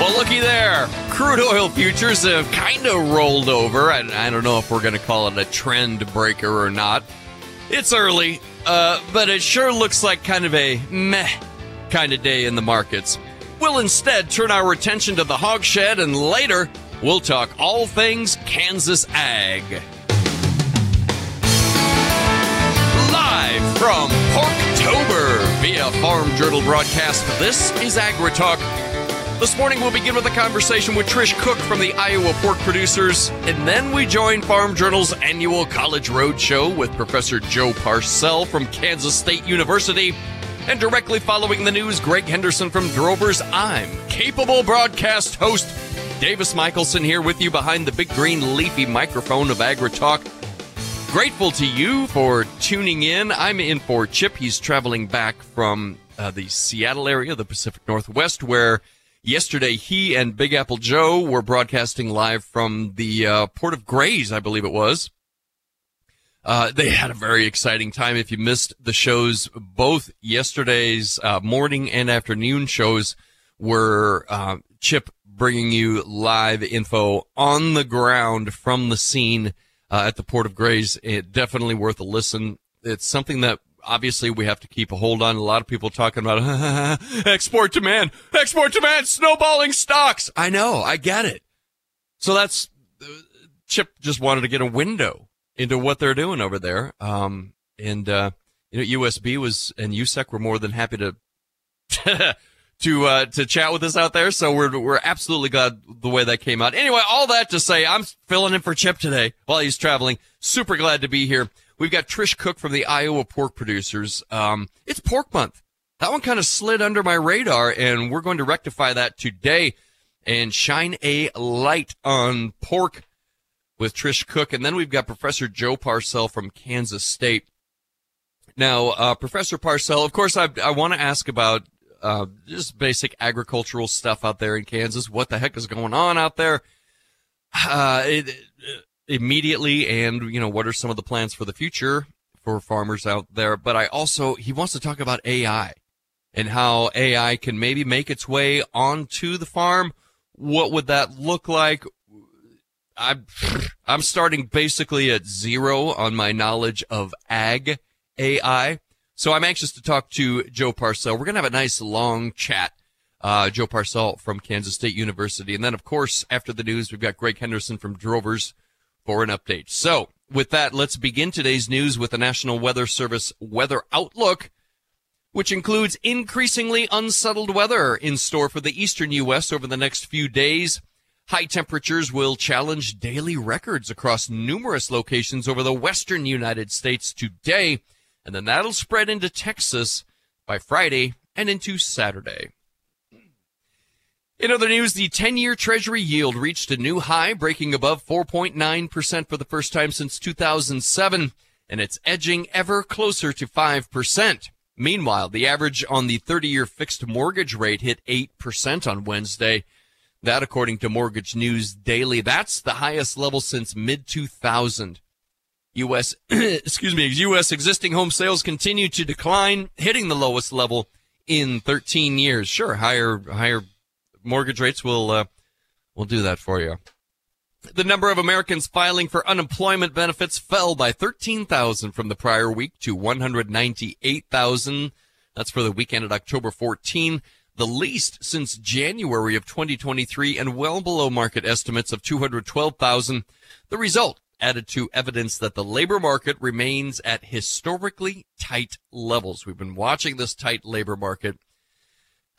Well, looky there. Crude oil futures have kind of rolled over. I, I don't know if we're going to call it a trend breaker or not. It's early, uh, but it sure looks like kind of a meh kind of day in the markets. We'll instead turn our attention to the hog shed, and later we'll talk all things Kansas ag. Live from Porktober via Farm Journal broadcast, this is AgriTalk. This morning we'll begin with a conversation with Trish Cook from the Iowa Pork Producers, and then we join Farm Journal's annual College Road Show with Professor Joe Parcell from Kansas State University. And directly following the news, Greg Henderson from Drover's I'm capable broadcast host Davis Michaelsen here with you behind the big green leafy microphone of AgriTalk. Grateful to you for tuning in. I'm in for Chip. He's traveling back from uh, the Seattle area, the Pacific Northwest, where Yesterday, he and Big Apple Joe were broadcasting live from the uh, Port of Grays, I believe it was. Uh, they had a very exciting time. If you missed the shows, both yesterday's uh, morning and afternoon shows were uh, Chip bringing you live info on the ground from the scene uh, at the Port of Grays. It definitely worth a listen. It's something that obviously we have to keep a hold on. A lot of people talking about export demand, export demand, snowballing stocks. I know, I get it. So that's Chip just wanted to get a window into what they're doing over there. Um, and uh, you know, USB was and USSEC were more than happy to to uh, to chat with us out there. So we're we're absolutely glad the way that came out. Anyway, all that to say, I'm filling in for Chip today while he's traveling. Super glad to be here. We've got Trish Cook from the Iowa Pork Producers. Um, it's Pork Month. That one kind of slid under my radar, and we're going to rectify that today and shine a light on pork with Trish Cook. And then we've got Professor Joe Parcell from Kansas State. Now, uh, Professor Parcell, of course, I, I want to ask about uh, just basic agricultural stuff out there in Kansas. What the heck is going on out there? Uh, it, immediately and, you know, what are some of the plans for the future for farmers out there? But I also, he wants to talk about AI and how AI can maybe make its way onto the farm. What would that look like? I'm, I'm starting basically at zero on my knowledge of ag AI. So I'm anxious to talk to Joe Parcell. We're going to have a nice long chat. Uh, Joe Parcell from Kansas State University. And then, of course, after the news, we've got Greg Henderson from Drovers for an update. So, with that, let's begin today's news with the National Weather Service weather outlook, which includes increasingly unsettled weather in store for the eastern U.S. over the next few days. High temperatures will challenge daily records across numerous locations over the western United States today, and then that'll spread into Texas by Friday and into Saturday. In other news, the 10 year Treasury yield reached a new high, breaking above 4.9% for the first time since 2007, and it's edging ever closer to 5%. Meanwhile, the average on the 30 year fixed mortgage rate hit 8% on Wednesday. That, according to Mortgage News Daily, that's the highest level since mid 2000. U.S. excuse me, U.S. existing home sales continue to decline, hitting the lowest level in 13 years. Sure, higher, higher mortgage rates will uh, will do that for you. The number of Americans filing for unemployment benefits fell by 13,000 from the prior week to 198,000. That's for the weekend of October 14, the least since January of 2023 and well below market estimates of 212,000. The result added to evidence that the labor market remains at historically tight levels. We've been watching this tight labor market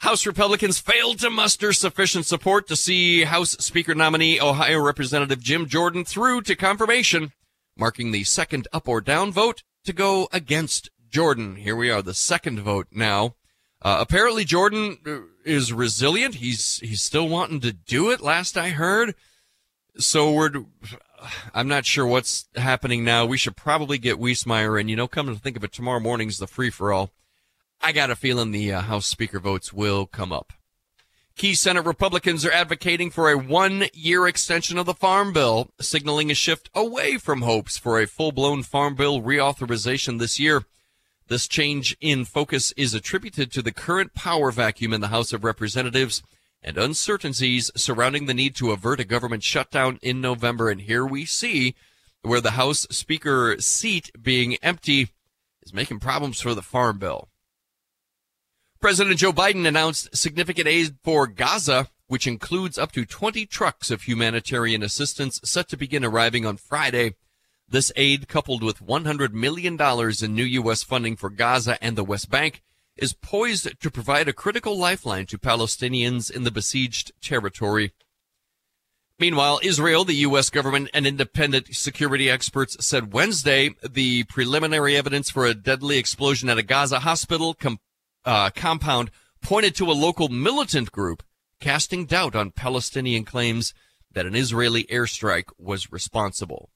House Republicans failed to muster sufficient support to see House Speaker nominee Ohio Representative Jim Jordan through to confirmation, marking the second up or down vote to go against Jordan. Here we are, the second vote now. Uh, apparently Jordan uh, is resilient. He's, he's still wanting to do it last I heard. So we're, I'm not sure what's happening now. We should probably get Wiesemeyer, and you know, come to think of it, tomorrow morning's the free for all. I got a feeling the uh, House Speaker votes will come up. Key Senate Republicans are advocating for a one year extension of the Farm Bill, signaling a shift away from hopes for a full blown Farm Bill reauthorization this year. This change in focus is attributed to the current power vacuum in the House of Representatives and uncertainties surrounding the need to avert a government shutdown in November. And here we see where the House Speaker seat being empty is making problems for the Farm Bill. President Joe Biden announced significant aid for Gaza, which includes up to 20 trucks of humanitarian assistance set to begin arriving on Friday. This aid, coupled with $100 million in new U.S. funding for Gaza and the West Bank, is poised to provide a critical lifeline to Palestinians in the besieged territory. Meanwhile, Israel, the U.S. government, and independent security experts said Wednesday the preliminary evidence for a deadly explosion at a Gaza hospital com- uh, compound pointed to a local militant group casting doubt on Palestinian claims that an Israeli airstrike was responsible.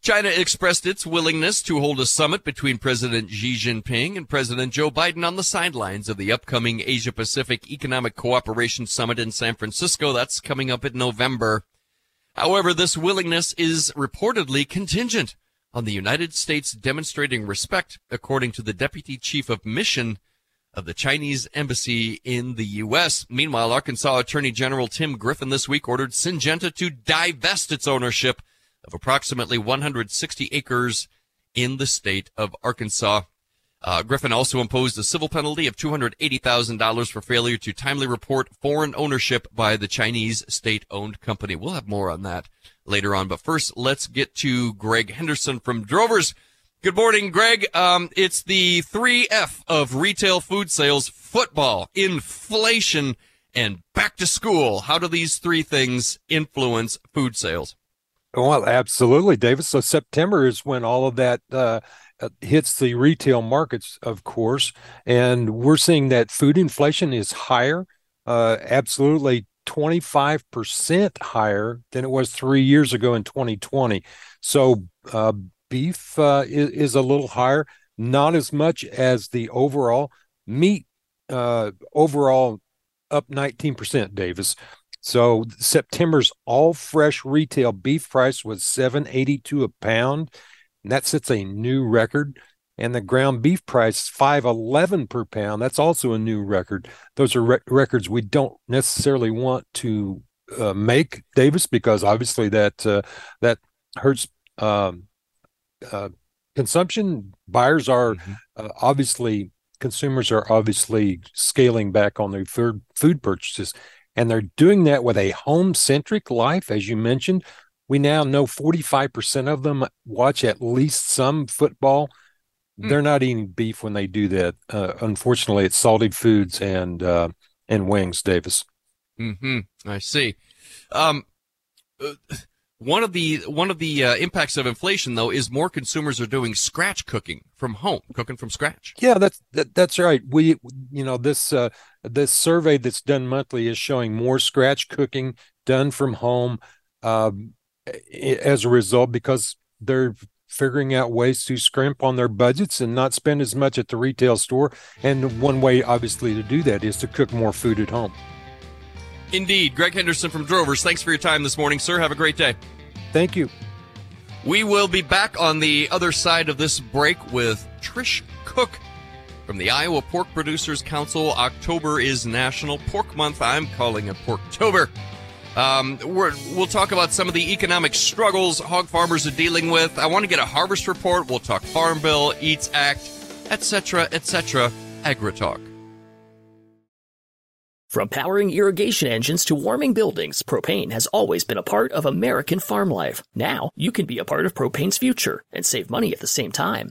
China expressed its willingness to hold a summit between President Xi Jinping and President Joe Biden on the sidelines of the upcoming Asia Pacific Economic Cooperation Summit in San Francisco. That's coming up in November. However, this willingness is reportedly contingent on the United States demonstrating respect, according to the deputy chief of mission of the Chinese embassy in the U.S. Meanwhile, Arkansas Attorney General Tim Griffin this week ordered Syngenta to divest its ownership of approximately 160 acres in the state of Arkansas. Uh, Griffin also imposed a civil penalty of $280,000 for failure to timely report foreign ownership by the Chinese state-owned company. We'll have more on that later on. But first, let's get to Greg Henderson from Drovers. Good morning, Greg. Um, it's the 3F of retail food sales, football, inflation, and back to school. How do these three things influence food sales? Well, absolutely, Davis. So September is when all of that uh, hits the retail markets, of course, and we're seeing that food inflation is higher, uh, absolutely 25% higher than it was three years ago in 2020. So uh, beef uh, is, is, a little higher, not as much as the overall meat. Uh, overall, up 19%, Davis. So September's all fresh retail beef price was 782 a pound and that sets a new record. And the ground beef price, 511 per pound, that's also a new record. Those are re- records we don't necessarily want to uh, make, Davis, because obviously that uh, that hurts um, uh, consumption. Buyers are mm-hmm. Uh, obviously consumers are obviously scaling back on their food food purchases, and they're doing that with a home centric life, as you mentioned, we now know 45% of them watch at least some football. Mm. They're not eating beef when they do that. Uh, unfortunately, it's salty foods and uh, and wings, Davis. Hmm. I see. Um, uh, one of the one of the uh, impacts of inflation, though, is more consumers are doing scratch cooking from home, cooking from scratch. Yeah, that's that, that's right. We, you know, this uh, this survey that's done monthly is showing more scratch cooking done from home. Um, as a result because they're figuring out ways to scrimp on their budgets and not spend as much at the retail store. And one way, obviously, to do that is to cook more food at home. Indeed. Greg Henderson from Drovers, thanks for your time this morning, sir. Have a great day. Thank you. We will be back on the other side of this break with Trish Cook from the Iowa Pork Producers Council. October is National Pork Month. I'm calling it Porktober. Um, we will talk about some of the economic struggles hog farmers are dealing with. I want to get a harvest report. We'll talk Farm Bill, Eats Act, etc., etc. AgriTalk. From powering irrigation engines to warming buildings, propane has always been a part of American farm life. Now, you can be a part of propane's future and save money at the same time.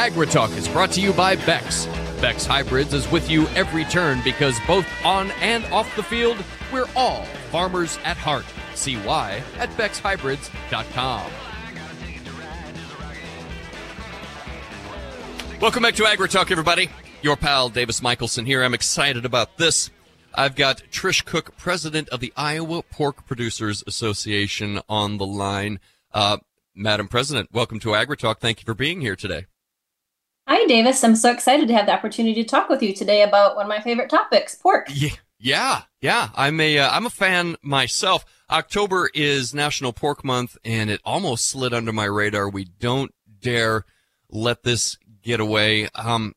AgriTalk is brought to you by Beck's. Beck's Hybrids is with you every turn because both on and off the field, we're all farmers at heart. See why at BecksHybrids.com. Welcome back to AgriTalk, everybody. Your pal Davis Michaelsen here. I'm excited about this. I've got Trish Cook, president of the Iowa Pork Producers Association, on the line. Uh, Madam President, welcome to AgriTalk. Thank you for being here today. Hi, Davis. I'm so excited to have the opportunity to talk with you today about one of my favorite topics, pork. Yeah, yeah, yeah. I'm a am uh, a fan myself. October is National Pork Month, and it almost slid under my radar. We don't dare let this get away. Um,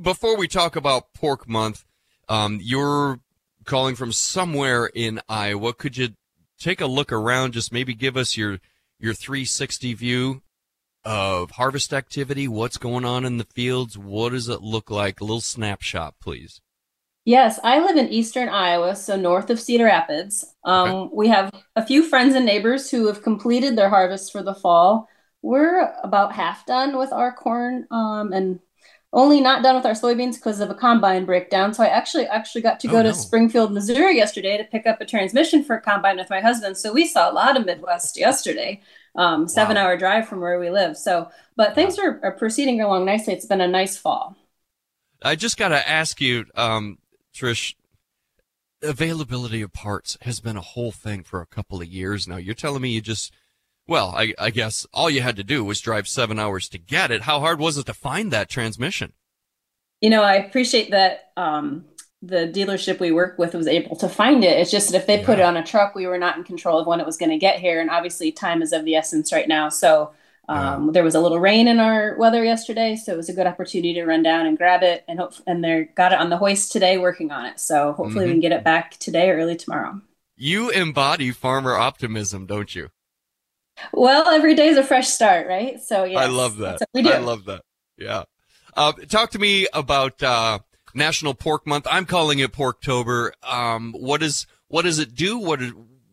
before we talk about Pork Month, um, you're calling from somewhere in Iowa. Could you take a look around? Just maybe give us your your 360 view of harvest activity, what's going on in the fields, what does it look like? A little snapshot, please. Yes, I live in eastern Iowa, so north of Cedar Rapids. Um, okay. We have a few friends and neighbors who have completed their harvest for the fall. We're about half done with our corn um, and only not done with our soybeans because of a combine breakdown. So I actually actually got to go oh, no. to Springfield, Missouri yesterday to pick up a transmission for a combine with my husband. So we saw a lot of Midwest yesterday um, seven wow. hour drive from where we live. So, but things are, are, proceeding along nicely. It's been a nice fall. I just got to ask you, um, Trish, availability of parts has been a whole thing for a couple of years now. You're telling me you just, well, I, I guess all you had to do was drive seven hours to get it. How hard was it to find that transmission? You know, I appreciate that. Um, the dealership we work with was able to find it. It's just that if they yeah. put it on a truck, we were not in control of when it was going to get here. And obviously, time is of the essence right now. So um, yeah. there was a little rain in our weather yesterday, so it was a good opportunity to run down and grab it. And hope and they got it on the hoist today, working on it. So hopefully, mm-hmm. we can get it back today or early tomorrow. You embody farmer optimism, don't you? Well, every day is a fresh start, right? So yeah, I love that. we do. I love that. Yeah. Uh, talk to me about. Uh, National Pork Month. I'm calling it Porktober. Um, what is what does it do? What is,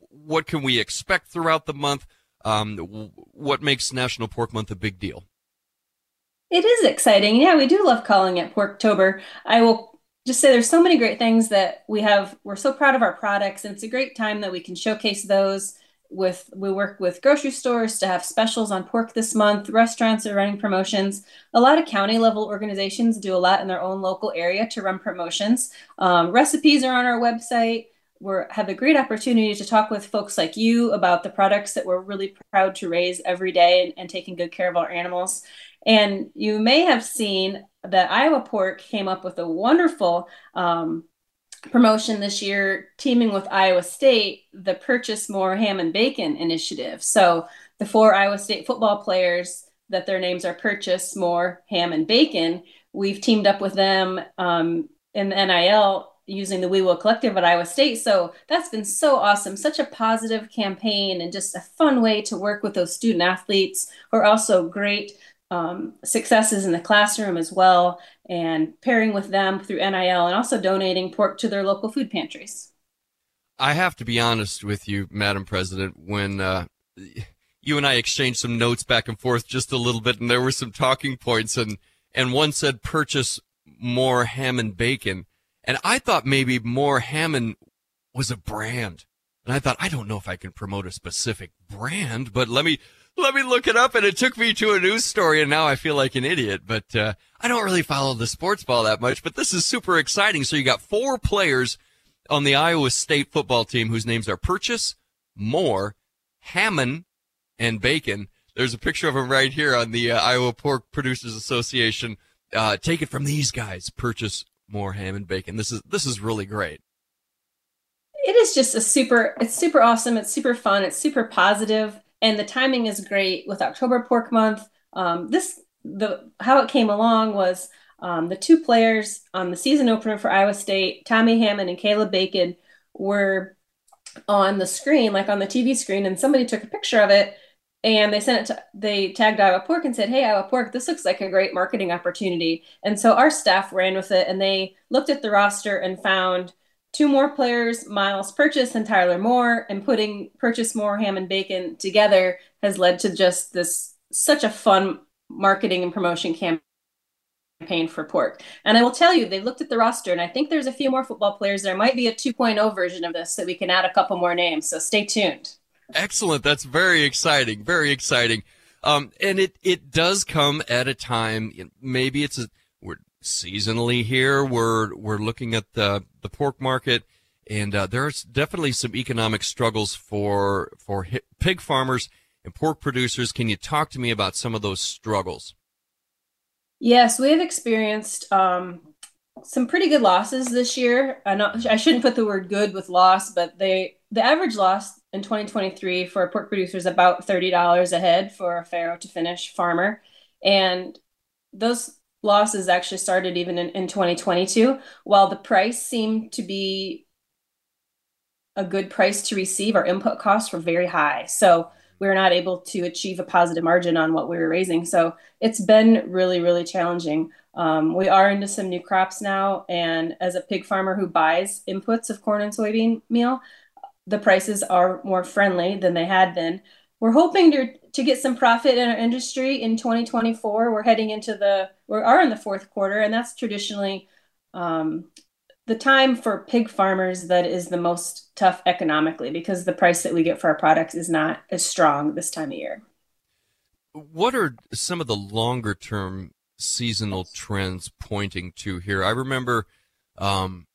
what can we expect throughout the month? Um, what makes National Pork Month a big deal? It is exciting. Yeah, we do love calling it Porktober. I will just say there's so many great things that we have. We're so proud of our products, and it's a great time that we can showcase those with we work with grocery stores to have specials on pork this month restaurants are running promotions. A lot of county level organizations do a lot in their own local area to run promotions. Um, recipes are on our website. We have a great opportunity to talk with folks like you about the products that we're really proud to raise every day and, and taking good care of our animals. And you may have seen that iowa pork came up with a wonderful um, promotion this year, teaming with Iowa State, the Purchase More Ham and Bacon initiative. So the four Iowa State football players that their names are Purchase More Ham and Bacon, we've teamed up with them um, in the NIL using the We Will Collective at Iowa State. So that's been so awesome. Such a positive campaign and just a fun way to work with those student athletes who are also great um, successes in the classroom as well, and pairing with them through NIL and also donating pork to their local food pantries. I have to be honest with you, Madam President, when uh, you and I exchanged some notes back and forth just a little bit, and there were some talking points, and and one said purchase more ham and bacon, and I thought maybe more ham and was a brand And I thought, I don't know if I can promote a specific brand, but let me let me look it up. And it took me to a news story, and now I feel like an idiot. But uh, I don't really follow the sports ball that much. But this is super exciting. So you got four players on the Iowa State football team whose names are Purchase, Moore, Hammond, and Bacon. There's a picture of them right here on the uh, Iowa Pork Producers Association. Uh, take it from these guys. Purchase more ham and bacon. This is this is really great. It is just a super. It's super awesome. It's super fun. It's super positive, and the timing is great with October Pork Month. Um, this the how it came along was um, the two players on the season opener for Iowa State, Tommy Hammond and Caleb Bacon, were on the screen, like on the TV screen, and somebody took a picture of it and they sent it to they tagged Iowa Pork and said, "Hey, Iowa Pork, this looks like a great marketing opportunity." And so our staff ran with it, and they looked at the roster and found two more players, Myles Purchase and Tyler Moore, and putting Purchase Moore, Ham and Bacon together has led to just this such a fun marketing and promotion campaign for pork. And I will tell you, they looked at the roster, and I think there's a few more football players. There might be a 2.0 version of this that we can add a couple more names. So stay tuned. Excellent. That's very exciting. Very exciting. Um, and it, it does come at a time, maybe it's a, seasonally here. We're, we're looking at the, the pork market and, uh, there's definitely some economic struggles for, for pig farmers and pork producers. Can you talk to me about some of those struggles? Yes, we have experienced, um, some pretty good losses this year. I, I shouldn't put the word good with loss, but they the average loss in 2023 for a pork producer is about $30 a head for a farrow to finish farmer. And those losses actually started even in, in 2022. While the price seemed to be a good price to receive, our input costs were very high. So we were not able to achieve a positive margin on what we were raising. So it's been really, really challenging. Um, we are into some new crops now. And as a pig farmer who buys inputs of corn and soybean meal, the prices are more friendly than they had been. We're hoping to to get some profit in our industry in 2024. We're heading into the we are in the fourth quarter, and that's traditionally um, the time for pig farmers that is the most tough economically because the price that we get for our products is not as strong this time of year. What are some of the longer term seasonal trends pointing to here? I remember, um,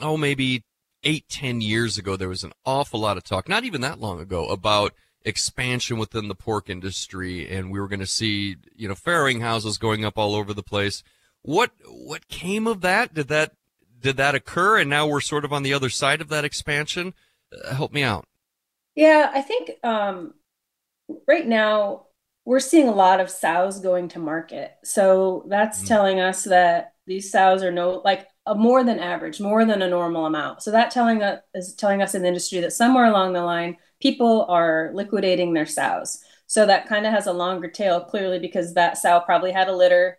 oh, maybe eight, ten years ago, there was an awful lot of talk, not even that long ago, about expansion within the pork industry, and we were going to see, you know, farrowing houses going up all over the place. What what came of that? Did that did that occur? And now we're sort of on the other side of that expansion. Uh, help me out. Yeah, I think um, right now we're seeing a lot of sows going to market. So that's mm. telling us that these sows are no like a more than average, more than a normal amount. So that telling us is telling us in the industry that somewhere along the line, people are liquidating their sows. So that kind of has a longer tail, clearly, because that sow probably had a litter.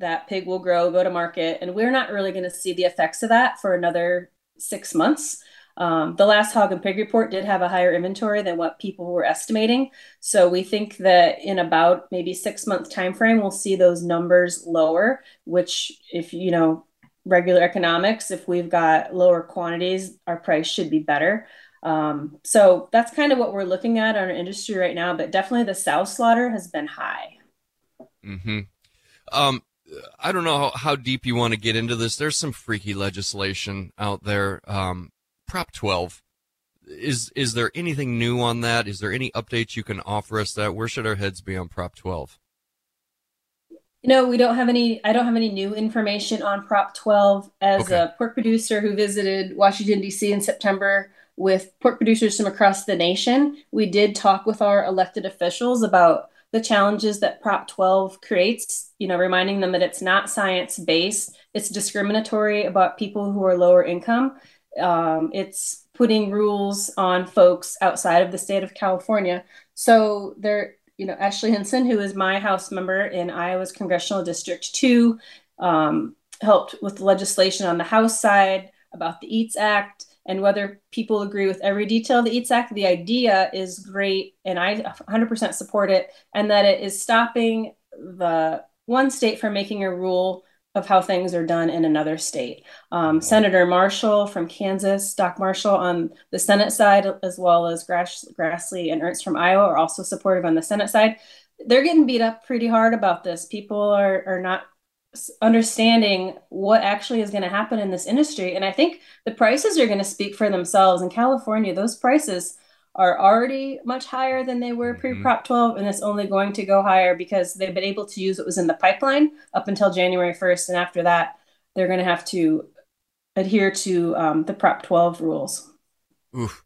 That pig will grow, go to market, and we're not really going to see the effects of that for another six months. Um, the last hog and pig report did have a higher inventory than what people were estimating. So we think that in about maybe six month time frame, we'll see those numbers lower, which if you know regular economics, if we've got lower quantities, our price should be better. Um, so that's kind of what we're looking at on our industry right now, but definitely the sow slaughter has been high. Hmm. Um, I don't know how, how, deep you want to get into this. There's some freaky legislation out there. Um, Prop 12. Is is there anything new on that? Is there any updates you can offer us? That where should our heads be on Prop 12? You know, we don't have any, I don't have any new information on Prop 12. As okay. a pork producer who visited Washington, D.C. in September with pork producers from across the nation, we did talk with our elected officials about the challenges that Prop 12 creates, you know, reminding them that it's not science based, it's discriminatory about people who are lower income. Um, it's putting rules on folks outside of the state of California. So there, you know, Ashley Hinson, who is my House member in Iowa's Congressional District 2, um, helped with the legislation on the House side about the EATS Act and whether people agree with every detail of the EATS Act. The idea is great, and I 100% support it, and that it is stopping the one state from making a rule of how things are done in another state. Um, Senator Marshall from Kansas, Doc Marshall on the Senate side, as well as Grass, Grassley and Ernst from Iowa are also supportive on the Senate side. They're getting beat up pretty hard about this. People are, are not understanding what actually is going to happen in this industry. And I think the prices are going to speak for themselves. In California, those prices are already much higher than they were pre Prop 12, and it's only going to go higher because they've been able to use what was in the pipeline up until January 1st. And after that, they're going to have to adhere to um, the Prop 12 rules. Oof.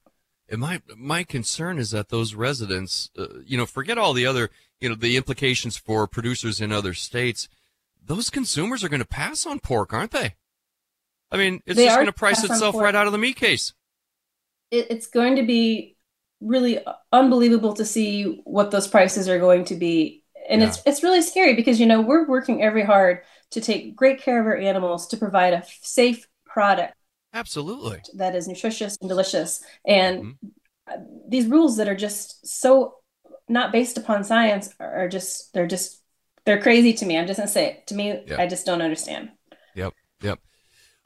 And my my concern is that those residents, uh, you know, forget all the other, you know, the implications for producers in other states. Those consumers are going to pass on pork, aren't they? I mean, it's They just going to price itself right out of the meat case. It, it's going to be really unbelievable to see what those prices are going to be. And it's it's really scary because you know we're working every hard to take great care of our animals to provide a safe product Absolutely. that is nutritious and delicious. And Mhm. uh, these rules that are just so not based upon science are just they're just they're crazy to me. I'm just gonna say it. To me, Yeah. I just don't understand. Yep. Yep.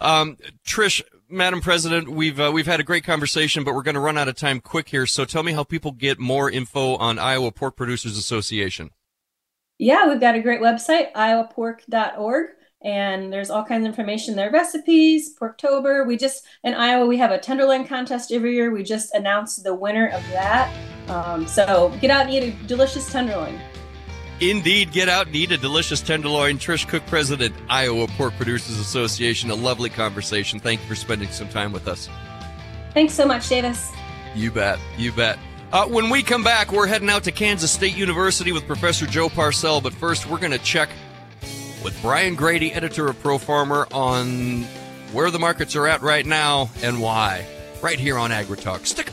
Um, Trish, Madam President, we've uh, we've had a great conversation, but we're going to run out of time quick here. So tell me how people get more info on Iowa Pork Producers Association. Yeah, we've got a great website, iowapork.org, and there's all kinds of information there, recipes, Porktober. We just in Iowa we have a tenderloin contest every year. We just announced the winner of that. Um, so get out and eat a delicious tenderloin. Indeed, get out and eat a delicious tenderloin. Trish Cook, President, Iowa Pork Producers Association. A lovely conversation. Thank you for spending some time with us. Thanks so much, Davis. You bet. You bet. Uh, when we come back, we're heading out to Kansas State University with Professor Joe Parcell. But first, we're going to check with Brian Grete, editor of Pro Farmer, on where the markets are at right now and why. Right here on AgriTalk. Stick.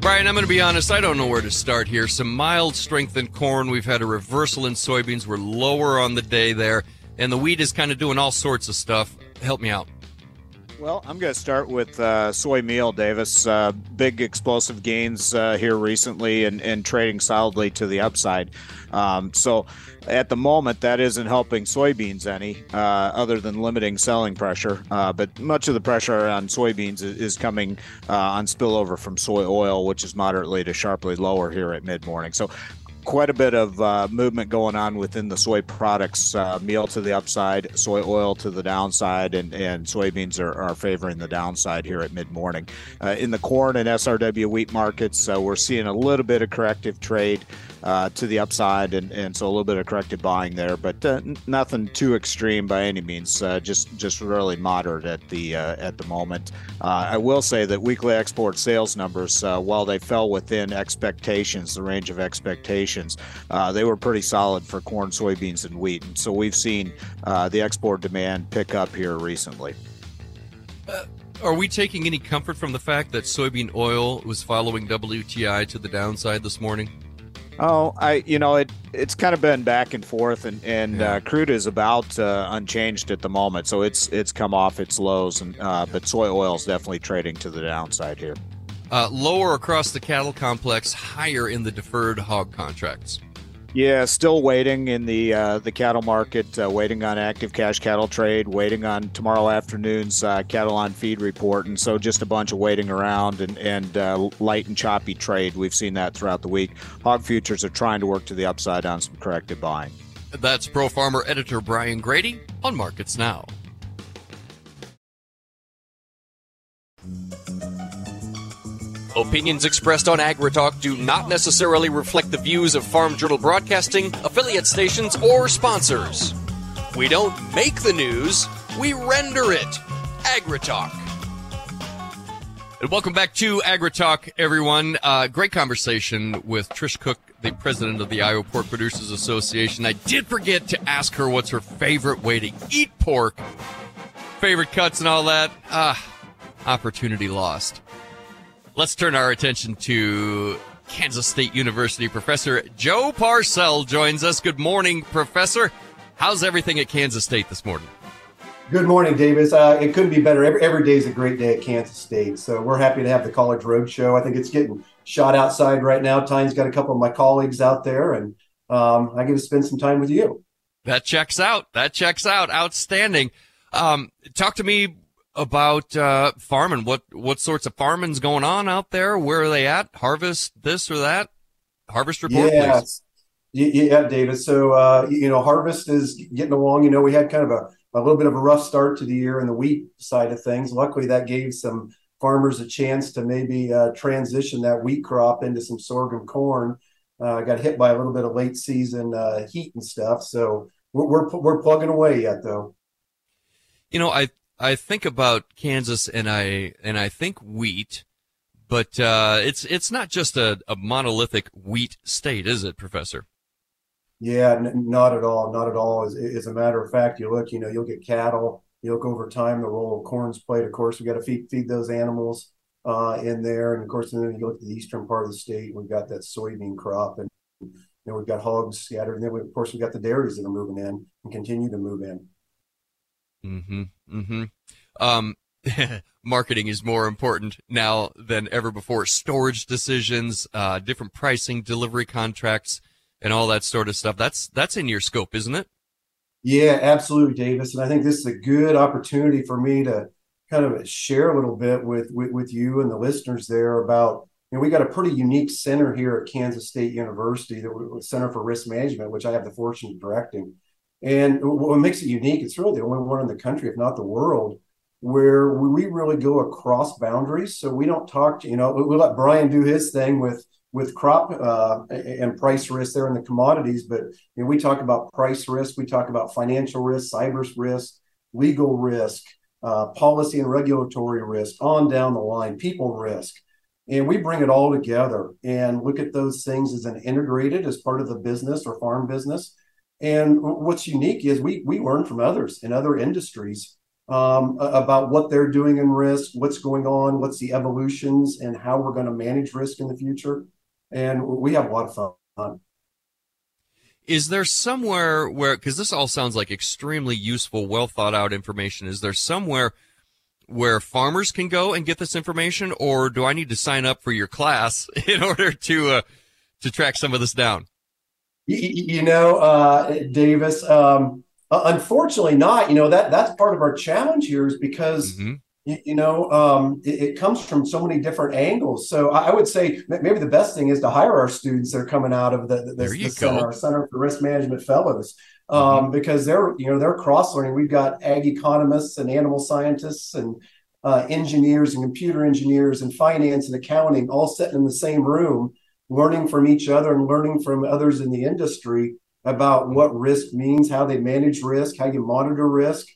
Brian, I'm going to be honest. I don't know where to start here. Some mild strength in corn. We've had a reversal in soybeans. We're lower on the day there. And the wheat is kind of doing all sorts of stuff. Help me out. Well, I'm going to start with uh, soy meal, Davis. Uh, big explosive gains uh, here recently and, and trading solidly to the upside. Um, so at the moment, that isn't helping soybeans any, uh, other than limiting selling pressure. Uh, but much of the pressure on soybeans is, is coming uh, on spillover from soy oil, which is moderately to sharply lower here at mid morning. So quite a bit of uh, movement going on within the soy products uh, meal to the upside soy oil to the downside and, and soybeans are, are favoring the downside here at mid-morning. Uh, in the corn and srw wheat markets uh, we're seeing a little bit of corrective trade uh, to the upside and, and so a little bit of corrective buying there but uh, nothing too extreme by any means uh, just just really moderate at the at the moment I will say that weekly export sales numbers while they fell within expectations the range of expectations uh, they were pretty solid for corn, soybeans, and wheat. And so we've seen uh, the export demand pick up here recently. are we taking any comfort from the fact that soybean oil was following WTI to the downside this morning? Oh, I you know it it's kind of been back and forth, and and yeah. uh, crude is about uh, unchanged at the moment, so it's it's come off its lows, and uh, but soy oil is definitely trading to the downside here. Uh, lower across the cattle complex, higher in the deferred hog contracts. Yeah, still waiting in the uh, the cattle market, uh, waiting on active cash cattle trade, waiting on tomorrow afternoon's uh, cattle on feed report, and so just a bunch of waiting around and and uh, light and choppy trade. We've seen that throughout the week. Hog futures are trying to work to the upside on some corrective buying. That's Pro Farmer editor Brian Grete on Markets Now. Opinions expressed on AgriTalk do not necessarily reflect the views of Farm Journal Broadcasting, affiliate stations, or sponsors. We don't make the news, we render it. AgriTalk. And welcome back to AgriTalk, everyone. Uh, great conversation with Trish Cook, the president of the Iowa Pork Producers Association. I did forget to ask her what's her favorite way to eat pork, favorite cuts, and all that. Ah, opportunity lost. Let's turn our attention to Kansas State University professor Joe Parcell joins us. Good morning, professor. How's everything at Kansas State this morning? Good morning, Davis. Uh, it couldn't be better. Every, every day is a great day at Kansas State. So we're happy to have the College Road Show. I think it's getting shot outside right now. Tyne's got a couple of my colleagues out there, and um, I get to spend some time with you. That checks out. That checks out. Outstanding. Um, talk to me about uh, farming. What what sorts of farming's going on out there? Where are they at? Harvest this or that? Harvest report, yeah. please. Yeah, David. So uh, you know, harvest is getting along. You know, we had kind of a, a little bit of a rough start to the year in the wheat side of things. Luckily, that gave some farmers a chance to maybe uh, transition that wheat crop into some sorghum corn. Uh, got hit by a little bit of late season uh, heat and stuff, so we're, we're we're plugging away yet, though. You know, I I think about Kansas and I and I think wheat, but uh, it's it's not just a, a, monolithic wheat state, is it, Professor? Yeah, n- not at all. Not at all. As, as a matter of fact, you look, you know, you'll get cattle. You look over time, the role of corn's played. Of course, we got to feed feed those animals uh, in there, and of course, then you look at the eastern part of the state. We've got that soybean crop, and you know, we've got hogs scattered, and then we, of course we've got the dairies that are moving in and continue to move in. Mm-hmm. Mm-hmm. Um, marketing is more important now than ever before. Storage decisions, uh, different pricing, delivery contracts, and all that sort of stuff. That's that's in your scope, isn't it? Yeah, absolutely, Davis. And I think this is a good opportunity for me to kind of share a little bit with with, with you and the listeners there about you know, we got a pretty unique center here at Kansas State University, the Center for Risk Management, which I have the fortune of directing. And what makes it unique, it's really the only one in the country, if not the world, where we really go across boundaries. So we don't talk, to, you know, we let Brian do his thing with with crop uh, and price risk there in the commodities, but you know, we talk about price risk, we talk about financial risk, cyber risk, legal risk, uh, policy and regulatory risk, on down the line, people risk. And we bring it all together and look at those things as an integrated as part of the business or farm business and what's unique is we we learn from others in other industries um, about what they're doing in risk, what's going on, what's the evolutions, and how we're going to manage risk in the future. And we have a lot of fun. Is there somewhere where, because this all sounds like extremely useful, well thought out information, is there somewhere where farmers can go and get this information, or do I need to sign up for your class in order to uh, to track some of this down? You, know, uh, Davis. Um, unfortunately, not. You know that that's part of our challenge here is because. Mm-hmm. You, you, know, um, it, it, comes from so many different angles. So I, would say maybe the best thing is to hire our students that are coming out of the, the, the, the center, our Center for Risk Management Fellows, um, mm-hmm. because they're you know they're cross learning. We've got ag economists and animal scientists and uh, engineers and computer engineers and finance and accounting all sitting in the same room learning from each other and learning from others in the industry about what risk means, how they manage risk, how you monitor risk,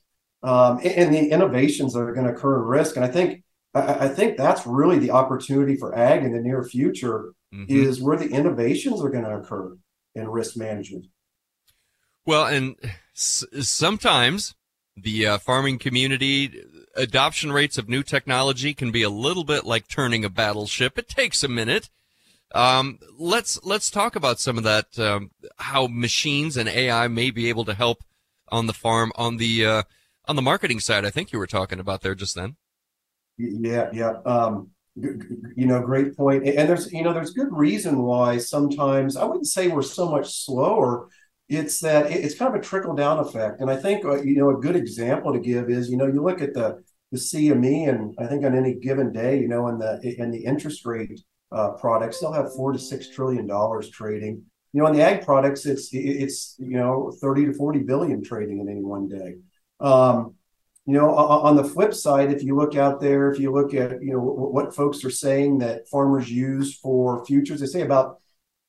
um, and, the innovations that are going to occur in risk. And I think I, I, think that's really the opportunity for ag in the near future mm-hmm. is where the innovations are going to occur in risk management. Well, and s- sometimes the uh, farming community adoption rates of new technology can be a little bit like turning a battleship. It takes a minute. Um, let's let's talk about some of that. Um, how machines and AI may be able to help on the farm on the uh, on the marketing side. I think you were talking about there just then. Yeah, yeah. Um, you know, great point. And there's you know there's good reason why sometimes I wouldn't say we're so much slower. It's that it's kind of a trickle down effect. And I think uh, you know a good example to give is you know you look at the the CME and I think on any given day you know in the in the interest rate uh, products, they'll have four to six trillion dollars trading. You know, on the ag products, it's it's you know thirty to forty billion trading in any one day. Um, you know, on the flip side, if you look out there, if you look at you know what folks are saying that farmers use for futures, they say about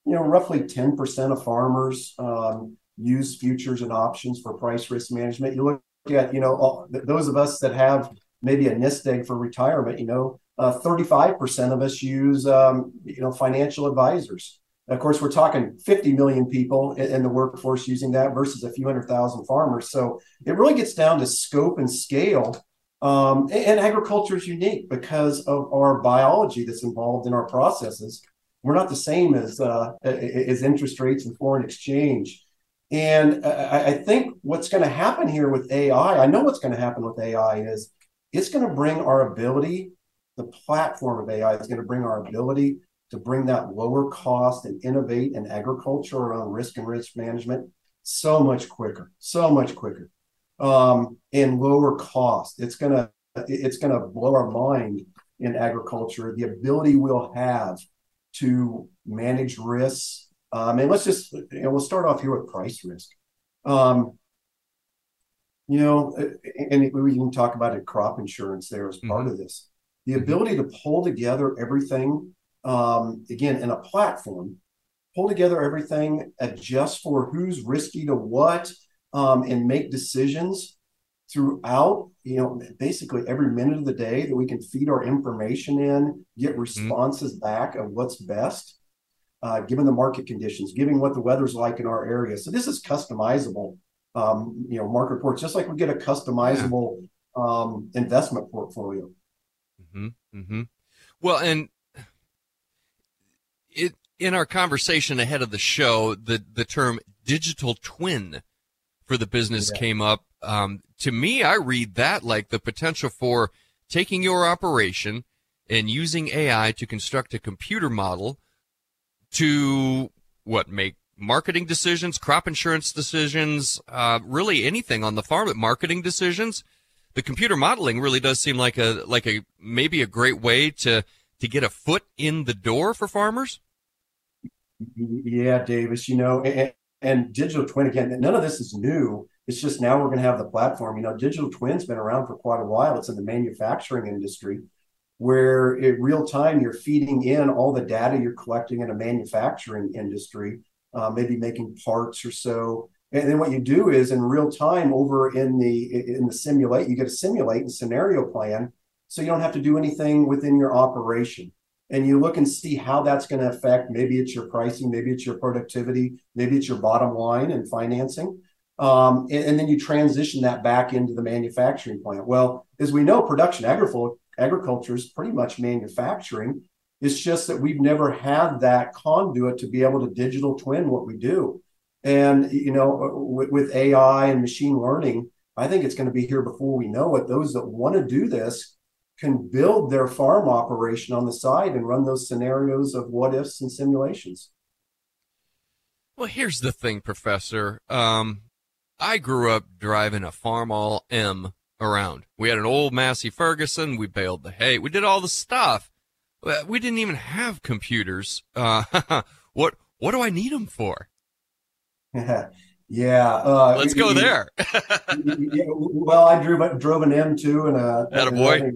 you know roughly ten percent of farmers um, use futures and options for price risk management. You look at you know all, those of us that have maybe a nest egg for retirement, you know, uh, 35% of us use, um, you know, financial advisors. of course, we're talking 50 million people in, the workforce using that versus a few hundred thousand farmers. So it really gets down to scope and scale. Um, and, and agriculture is unique because of our biology that's involved in our processes. We're not the same as uh, as interest rates and foreign exchange. And I, I think what's going to happen here with AI, I know what's going to happen with AI is it's going to bring our ability the platform of AI is going to bring our ability to bring that lower cost and innovate in agriculture around risk and risk management so much quicker, so much quicker, um, and lower cost. It's gonna it's gonna blow our mind in agriculture. The ability we'll have to manage risks. Um, and let's just you know we'll start off here with price risk. Um, you know, and we can talk about it, crop insurance there as part mm-hmm. of this the mm-hmm. ability to pull together everything um, again in a platform pull together everything adjust for who's risky to what um, and make decisions throughout you know basically every minute of the day that we can feed our information in get mm-hmm. responses mm-hmm. back of what's best uh, given the market conditions given what the weather's like in our area so this is customizable um, you know market reports just like we get a customizable yeah. um, investment portfolio Mm-hmm, mm-hmm. Well, and it in our conversation ahead of the show, the the term digital twin for the business yeah. came up. Um, to me, I read that like the potential for taking your operation and using AI to construct a computer model to what make marketing decisions, crop insurance decisions, uh, really anything on the farm, marketing decisions the computer modeling really does seem like a like a maybe a great way to to get a foot in the door for farmers. Yeah, Davis. You know, and, and digital twin again. None of this is new. It's just now we're going to have the platform. You know, digital twin's been around for quite a while. It's in the manufacturing industry, where in real time you're feeding in all the data you're collecting in a manufacturing industry, uh, maybe making parts or so and then what you do is in real time over in the in the simulate, you get a simulate and scenario plan, so you don't have to do anything within your operation. And you look and see how that's going to affect. Maybe it's your pricing, maybe it's your productivity, maybe it's your bottom line and financing. Um, and, and, then you transition that back into the manufacturing plant. Well, as we know, production agriculture is pretty much manufacturing. It's just that we've never had that conduit to be able to digital twin what we do. And you know, with, with AI and machine learning, I think it's going to be here before we know it. Those that want to do this can build their farm operation on the side and run those scenarios of what ifs and simulations. Well, here's the thing, Professor. Um, I grew up driving a Farmall M around. We had an old Massey Ferguson. We baled the hay. We did all the stuff. We didn't even have computers. Uh, what what do I need them for? yeah. Uh, Let's go there. yeah, well, I drove drove an M2 and a, a boy.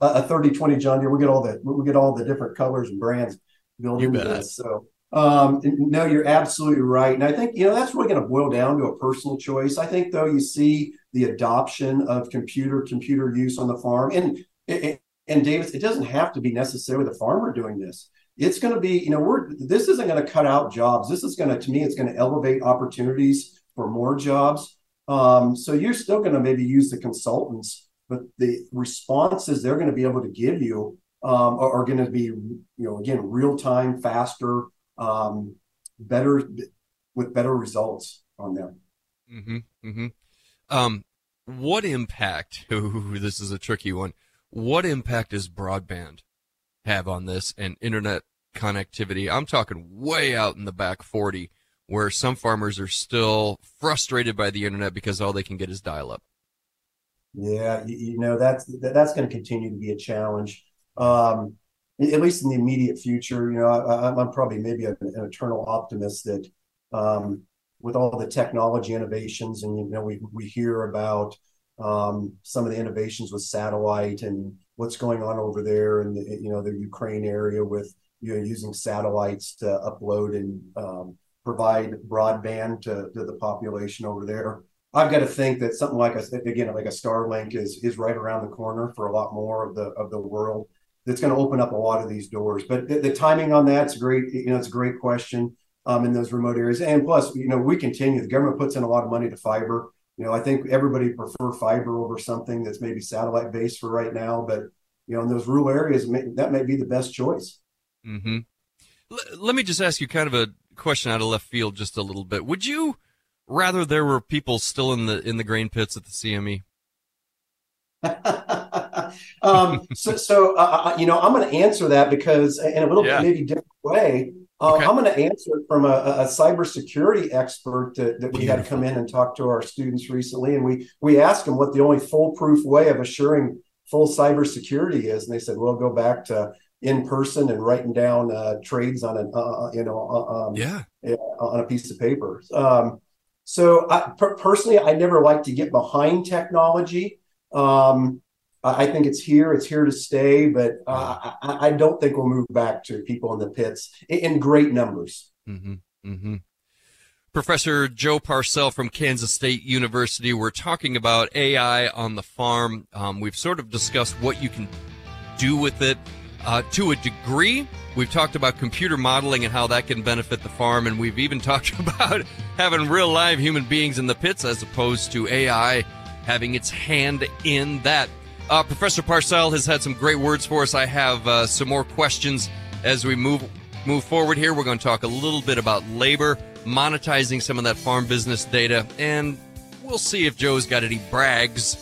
A, a 30 20 John Deere. We get all the we get all the different colors and brands built into this. So um, no, you're absolutely right. And I think, you know, that's really going to boil down to a personal choice. I think, though, you see the adoption of computer computer use on the farm. And, and Davis, it doesn't have to be necessarily the farmer doing this it's going to be, you know, we're this isn't going to cut out jobs. This is going to, to me, it's going to elevate opportunities for more jobs. Um, so you're still going to maybe use the consultants but the responses they're going to be able to give you um, are, are going to be, you know, again, real time, faster, um, better, with better results on them. Mm-hmm. Mm-hmm. Um, what impact? Ooh, this is a tricky one. What impact is broadband have on this and internet connectivity? I'm talking way out in the back 40, where some farmers are still frustrated by the internet because all they can get is dial up. Yeah, you, know that's that's going to continue to be a challenge, um, at least in the immediate future. You know, I, am probably maybe an, an, eternal optimist that um, with all the technology innovations, and you know, we we hear about um, some of the innovations with satellite and what's going on over there in the you know the Ukraine area with you know using satellites to upload and um, provide broadband to, to the population over there. I've got to think that something like a again like a Starlink is is right around the corner for a lot more of the of the world. That's going to open up a lot of these doors. But the, the timing on that's great. You know, it's a great question um, in those remote areas. And plus, you know, we continue. The government puts in a lot of money to fiber. You know, I think everybody prefer fiber over something that's maybe satellite based for right now. But you know, in those rural areas, that may be the best choice. Hmm. L- let me just ask you kind of a question out of left field, just a little bit. Would you rather there were people still in the in the grain pits at the CME? um, so, so uh, uh, you know, I'm going to answer that because in a little yeah. bit maybe different way. Uh, okay. I'm going to answer it from a, a cybersecurity expert that, that we Beautiful. had come in and talk to our students recently, and we we asked them what the only foolproof way of assuring full cybersecurity is, and they said, "Well, go back to in person and writing down uh, trades on a uh, uh you know um, yeah on a piece of paper." Um, so I, per- personally, I never like to get behind technology. Um, I think it's here, it's here to stay, but uh, I, I, don't think we'll move back to people in the pits in, great numbers. Mm-hmm. Mm-hmm. Professor Joe Parcell from Kansas State University. We're talking about AI on the farm. Um, we've sort of discussed what you can do with it uh, to a degree. We've talked about computer modeling and how that can benefit the farm, and we've even talked about having real live human beings in the pits as opposed to AI having its hand in that. Uh, Professor Parcell has had some great words for us. I have uh, some more questions as we move move forward here. We're going to talk a little bit about labor, monetizing some of that farm business data, and we'll see if Joe's got any brags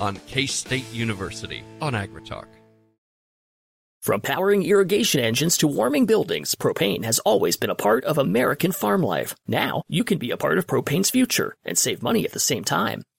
on K State University on AgriTalk. From powering irrigation engines to warming buildings, propane has always been a part of American farm life. Now, you can be a part of propane's future and save money at the same time.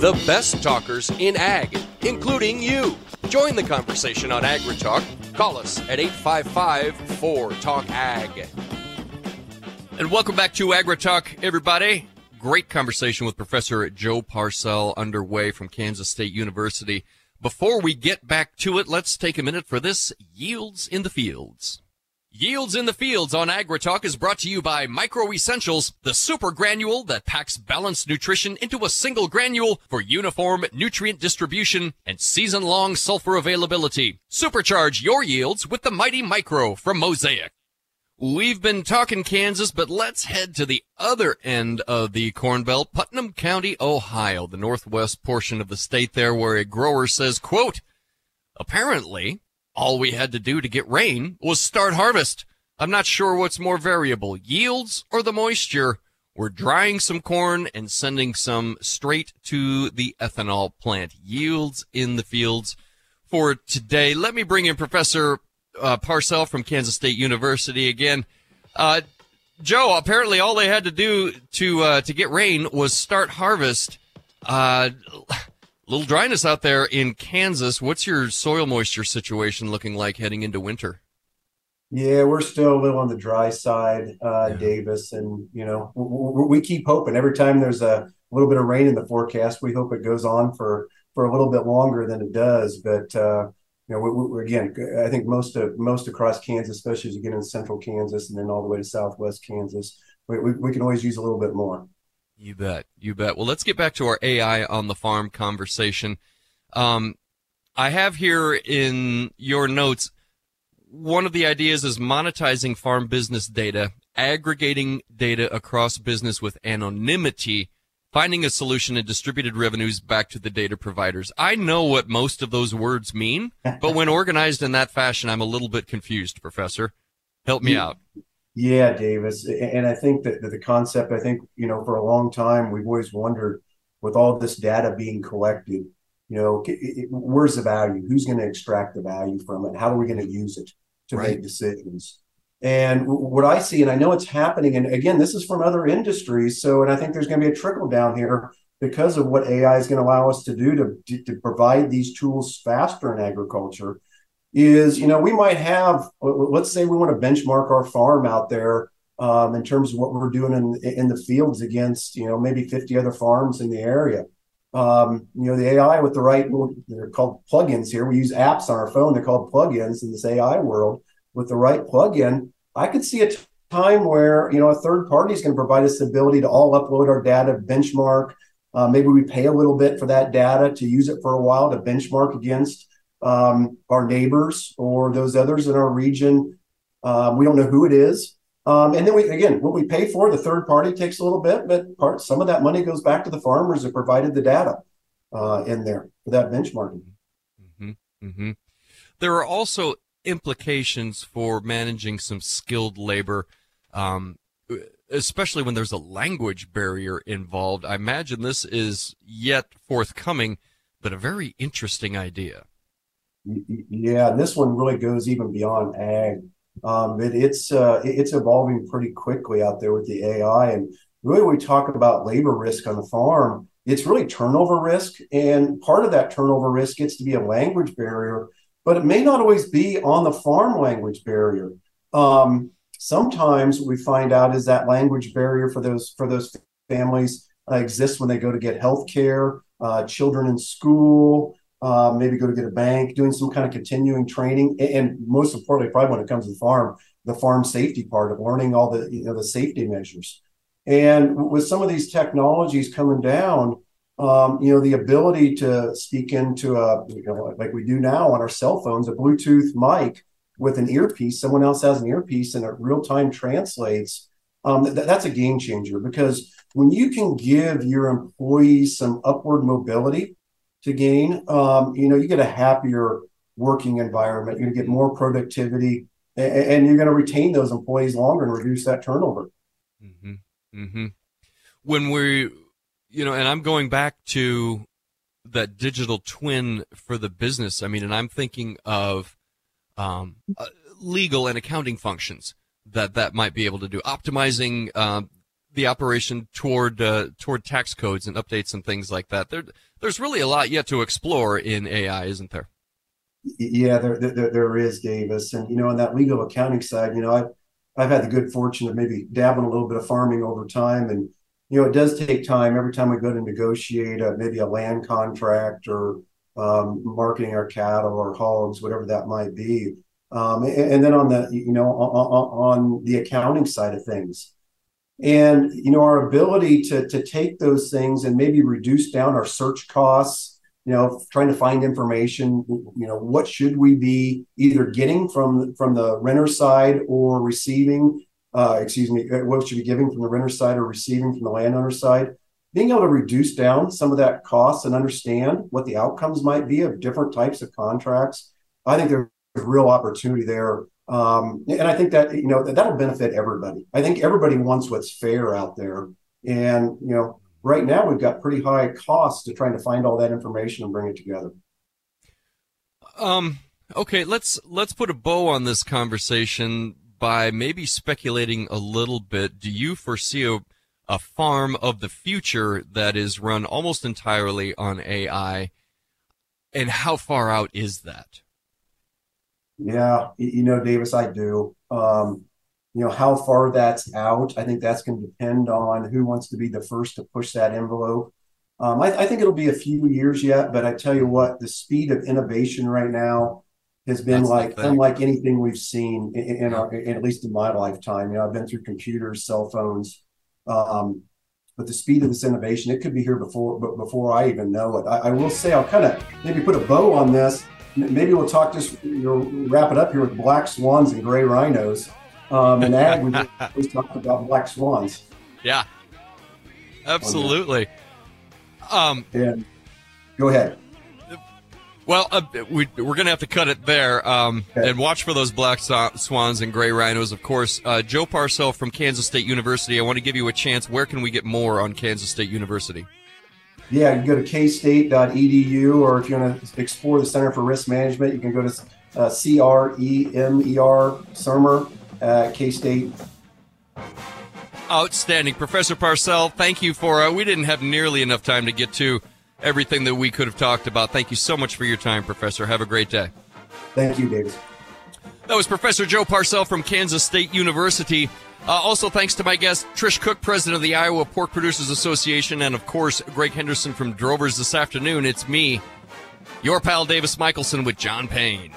The best talkers in ag, including you. Join the conversation on AgriTalk. Call us at 855 4 Talk Ag. And welcome back to AgriTalk, everybody. Great conversation with Professor Joe Parcell underway from Kansas State University. Before we get back to it, let's take a minute for this Yields in the Fields. Yields in the Fields on AgriTalk is brought to you by MicroEssentials, the super granule that packs balanced nutrition into a single granule for uniform nutrient distribution and season long sulfur availability. Supercharge your yields with the Mighty Micro from Mosaic. We've been talking Kansas, but let's head to the other end of the Corn Belt, Putnam County, Ohio, the northwest portion of the state there where a grower says, quote, apparently all we had to do to get rain was start harvest. I'm not sure what's more variable, yields or the moisture. We're drying some corn and sending some straight to the ethanol plant. Yields in the fields for today. Let me bring in Professor uh, Parcell from Kansas State University again. Uh, Joe, apparently all they had to do to uh, to get rain was start harvest. Uh, little dryness out there in Kansas. What's your soil moisture situation looking like heading into winter? Yeah, we're still a little on the dry side, uh, yeah. Davis, and you know we, we keep hoping. Every time there's a little bit of rain in the forecast, we hope it goes on for for a little bit longer than it does. But uh, you know, we, we, again, I think most of most across Kansas, especially as you get in central Kansas and then all the way to southwest Kansas, we, we can always use a little bit more. You bet. You bet. Well, let's get back to our AI on the farm conversation. Um, I have here in your notes one of the ideas is monetizing farm business data, aggregating data across business with anonymity, finding a solution and distributed revenues back to the data providers. I know what most of those words mean, but when organized in that fashion, I'm a little bit confused, Professor. Help me out. Yeah, Davis. And I think that the concept, I think, you know, for a long time, we've always wondered with all this data being collected, you know, where's the value? Who's going to extract the value from it? How are we going to use it to right. make decisions? And what I see, and I know it's happening, and again, this is from other industries. So, and I think there's going to be a trickle down here because of what AI is going to allow us to do to, to provide these tools faster in agriculture is you know we might have let's say we want to benchmark our farm out there um, in terms of what we're doing in in the fields against you know maybe 50 other farms in the area. Um, you know the ai with the right they're called plugins here. We use apps on our phone they're called plugins in this ai world. With the right plugin i could see a time where you know a third party is going to provide us the ability to all upload our data benchmark. Uh, maybe we pay a little bit for that data to use it for a while to benchmark against um, our neighbors or those others in our region. Um, we don't know who it is. Um, and then we again, what we pay for, the third party takes a little bit, but part some of that money goes back to the farmers that provided the data uh, in there for that benchmarking. Mm-hmm. Mm-hmm. There are also implications for managing some skilled labor, um, especially when there's a language barrier involved. I imagine this is yet forthcoming, but a very interesting idea. Yeah, and this one really goes even beyond ag. Um, it, it's uh, it's evolving pretty quickly out there with the AI, and really we talk about labor risk on the farm. It's really turnover risk, and part of that turnover risk gets to be a language barrier, but it may not always be on the farm language barrier. Um, sometimes we find out is that language barrier for those for those families uh, exists when they go to get health care, uh, children in school, uh, maybe go to get a bank, doing some kind of continuing training, and, most importantly, probably when it comes to the farm, the farm safety part of learning all the you know the safety measures. And with some of these technologies coming down, um, you know, the ability to speak into a you know like we do now on our cell phones, a Bluetooth mic with an earpiece. Someone else has an earpiece, and it real time translates. Um, th- that's a game changer because when you can give your employees some upward mobility to gain. Um, you know, you get a happier working environment. You're going to get more productivity, and, and you're going to retain those employees longer and reduce that turnover. Mm-hmm. Mm-hmm. When we, you know, and I'm going back to that digital twin for the business. I mean, and I'm thinking of um, uh, legal and accounting functions that that might be able to do, optimizing uh, the operation toward uh, toward tax codes and updates and things like that. There, there's really a lot yet to explore in AI, isn't there? Yeah, there, there, there is, Davis. And, you know, on that legal accounting side, you know, I've, I've had the good fortune of maybe dabbling a little bit of farming over time. And, you know, it does take time every time we go to negotiate a, maybe a land contract or um, marketing our cattle or hogs, whatever that might be. um, and, and, then on the you know on, on, the accounting side of things, and you know our ability to to take those things and maybe reduce down our search costs. You know, trying to find information. You know, what should we be either getting from from the renter side or receiving? Uh, excuse me, uh, what should be giving from the renter side or receiving from the landowner side? being able to reduce down some of that cost and understand what the outcomes might be of different types of contracts, I think there's real opportunity there. Um, and I think that you know that that'll benefit everybody. I think everybody wants what's fair out there, and you know right now we've got pretty high costs to trying to find all that information and bring it together. Um. Okay. Let's let's put a bow on this conversation by maybe speculating a little bit. Do you foresee a a farm of the future that is run almost entirely on AI. And how far out is that? Yeah, you know, Davis, I do. Um, you know, how far that's out, I think that's going to depend on who wants to be the first to push that envelope. Um, I, I, think it'll be a few years yet, but I tell you what, the speed of innovation right now has been that's like unlike anything we've seen in, in our, in, at least in my lifetime. You know, I've been through computers, cell phones, um, but the speed of this innovation, it could be here before, but before I even know it. I, I will say, I'll kind of maybe put a bow on this. Maybe we'll talk just you know, wrap it up here with black swans and gray rhinos. Um, and ag, we always talked about black swans. Yeah, absolutely. Um, and go ahead. Well, uh, we, are going to have to cut it there um, okay. and watch for those black swans and gray rhinos, of course. Uh, Joe Parcell from Kansas State University, I want to give you a chance. Where can we get more on Kansas State University? Yeah, you can go to kstate.edu, or if you want to explore the Center for Risk Management, you can go to uh, C-R-E-M-E-R, CERMER, at K-State. Outstanding. Professor Parcell, thank you for, uh, we didn't have nearly enough time to get to everything that we could have talked about. Thank you so much for your time, Professor. Have a great day. Thank you, David. That was Professor Joe Parcell from Kansas State University. Uh, also, thanks to my guest, Trish Cook, president of the Iowa Pork Producers Association, and of course, Greg Henderson from Drovers this afternoon. It's me, your pal Davis Michaelsen with John Payne.